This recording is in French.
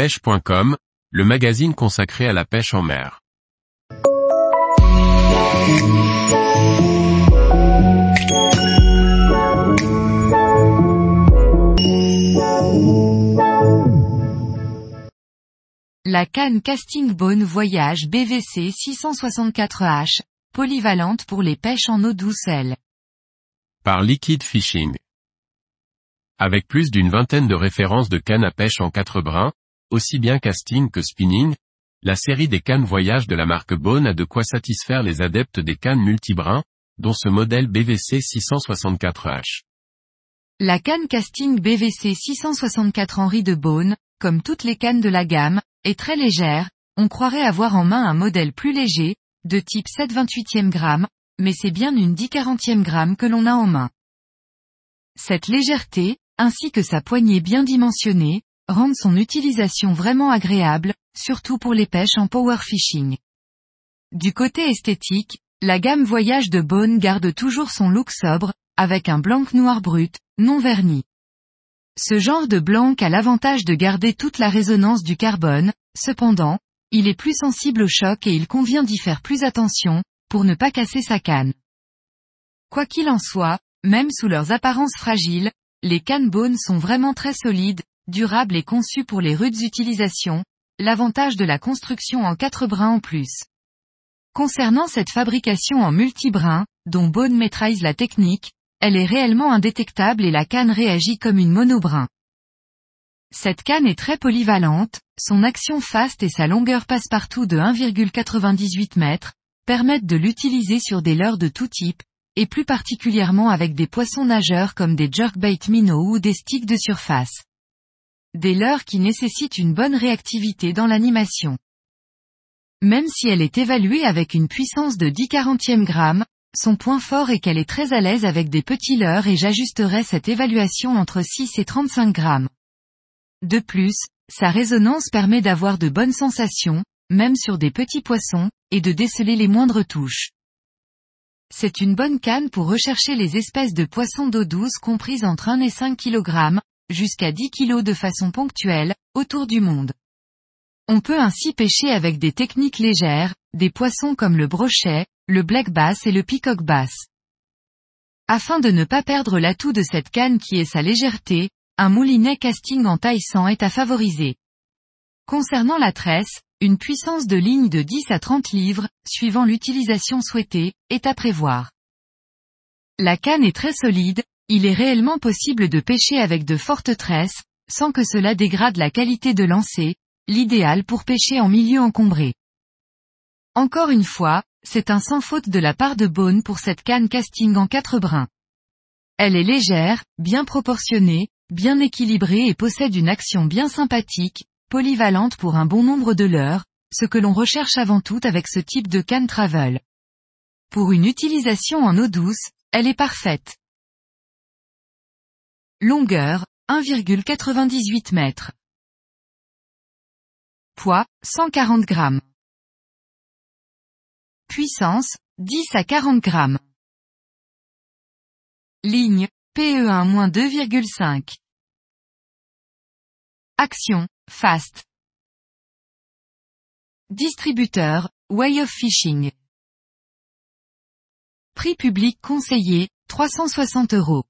pêche.com, le magazine consacré à la pêche en mer. La canne Casting Bone Voyage BVC 664H, polyvalente pour les pêches en eau douce L. Par Liquid Fishing. Avec plus d'une vingtaine de références de cannes à pêche en quatre brins, aussi bien casting que spinning, la série des cannes voyage de la marque Bone a de quoi satisfaire les adeptes des cannes multibrins, dont ce modèle BVC 664H. La canne casting BVC 664 Henri de Beaune, comme toutes les cannes de la gamme, est très légère, on croirait avoir en main un modèle plus léger, de type 7/28e gramme, mais c'est bien une 10 40e gramme que l'on a en main. Cette légèreté, ainsi que sa poignée bien dimensionnée, rendent son utilisation vraiment agréable, surtout pour les pêches en power fishing. Du côté esthétique, la gamme voyage de Bone garde toujours son look sobre, avec un blanc noir brut, non verni. Ce genre de blanc a l'avantage de garder toute la résonance du carbone, cependant, il est plus sensible au choc et il convient d'y faire plus attention, pour ne pas casser sa canne. Quoi qu'il en soit, même sous leurs apparences fragiles, les cannes Bone sont vraiment très solides, durables et conçues pour les rudes utilisations, l'avantage de la construction en quatre brins en plus. Concernant cette fabrication en multi-brins, dont Bone maîtrise la technique, elle est réellement indétectable et la canne réagit comme une monobrin. Cette canne est très polyvalente, son action fast et sa longueur passe-partout de 1,98 m, permettent de l'utiliser sur des leurres de tout type, et plus particulièrement avec des poissons nageurs comme des jerkbait minnows ou des sticks de surface. Des leurres qui nécessitent une bonne réactivité dans l'animation. Même si elle est évaluée avec une puissance de 10 40e grammes, son point fort est qu'elle est très à l'aise avec des petits leurres et j'ajusterai cette évaluation entre 6 et 35 grammes. De plus, sa résonance permet d'avoir de bonnes sensations, même sur des petits poissons, et de déceler les moindres touches. C'est une bonne canne pour rechercher les espèces de poissons d'eau douce comprises entre 1 et 5 kg, jusqu'à 10 kg de façon ponctuelle, autour du monde. On peut ainsi pêcher avec des techniques légères, des poissons comme le brochet, le black bass et le peacock bass. Afin de ne pas perdre l'atout de cette canne qui est sa légèreté, un moulinet casting en taille 100 est à favoriser. Concernant la tresse, une puissance de ligne de 10 à 30 livres, suivant l'utilisation souhaitée, est à prévoir. La canne est très solide, il est réellement possible de pêcher avec de fortes tresses, sans que cela dégrade la qualité de lancer, l'idéal pour pêcher en milieu encombré. Encore une fois, c'est un sans faute de la part de Bone pour cette canne casting en quatre brins. Elle est légère, bien proportionnée, bien équilibrée et possède une action bien sympathique, polyvalente pour un bon nombre de leurres, ce que l'on recherche avant tout avec ce type de canne travel. Pour une utilisation en eau douce, elle est parfaite. Longueur, 1,98 m. Poids, 140 grammes. Puissance, 10 à 40 grammes. Ligne, PE1-2,5. Action, fast. Distributeur, Way of Fishing. Prix public conseillé, 360 euros.